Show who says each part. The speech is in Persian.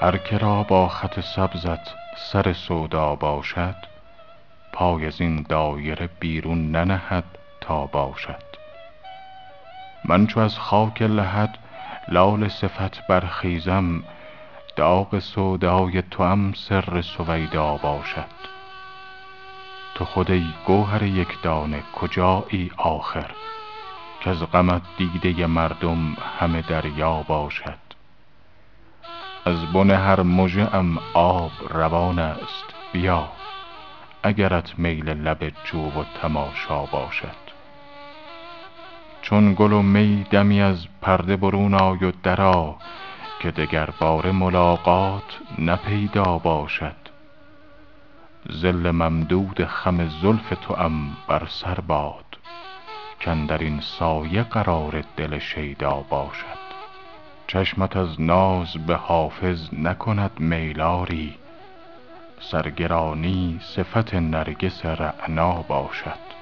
Speaker 1: هر که را با خط سبزت سر سودا باشد پای از این دایره بیرون ننهد تا باشد. من چو از خاک لحد لاله صفت برخیزم داغ سودای توام سر سویدا باشد. تو خود ای گوهر یک دانه کجایی آخر؟ کز غمت دیده مردم همه دریا باشد. از بن هر مژه ام آب روان است. بیا اگرت میل لب جو و تماشا باشد. چون گل و می دمی از پرده برون آی و درآ که دگرباره ملاقات نه پیدا باشد. ظل ممدود خم زلف توام بر سر باد کاندر این سایه قرار دل شیدا باشد. چشمت از ناز به حافظ نکند میل آری سرگرانی صفت نرگس رعنا باشد.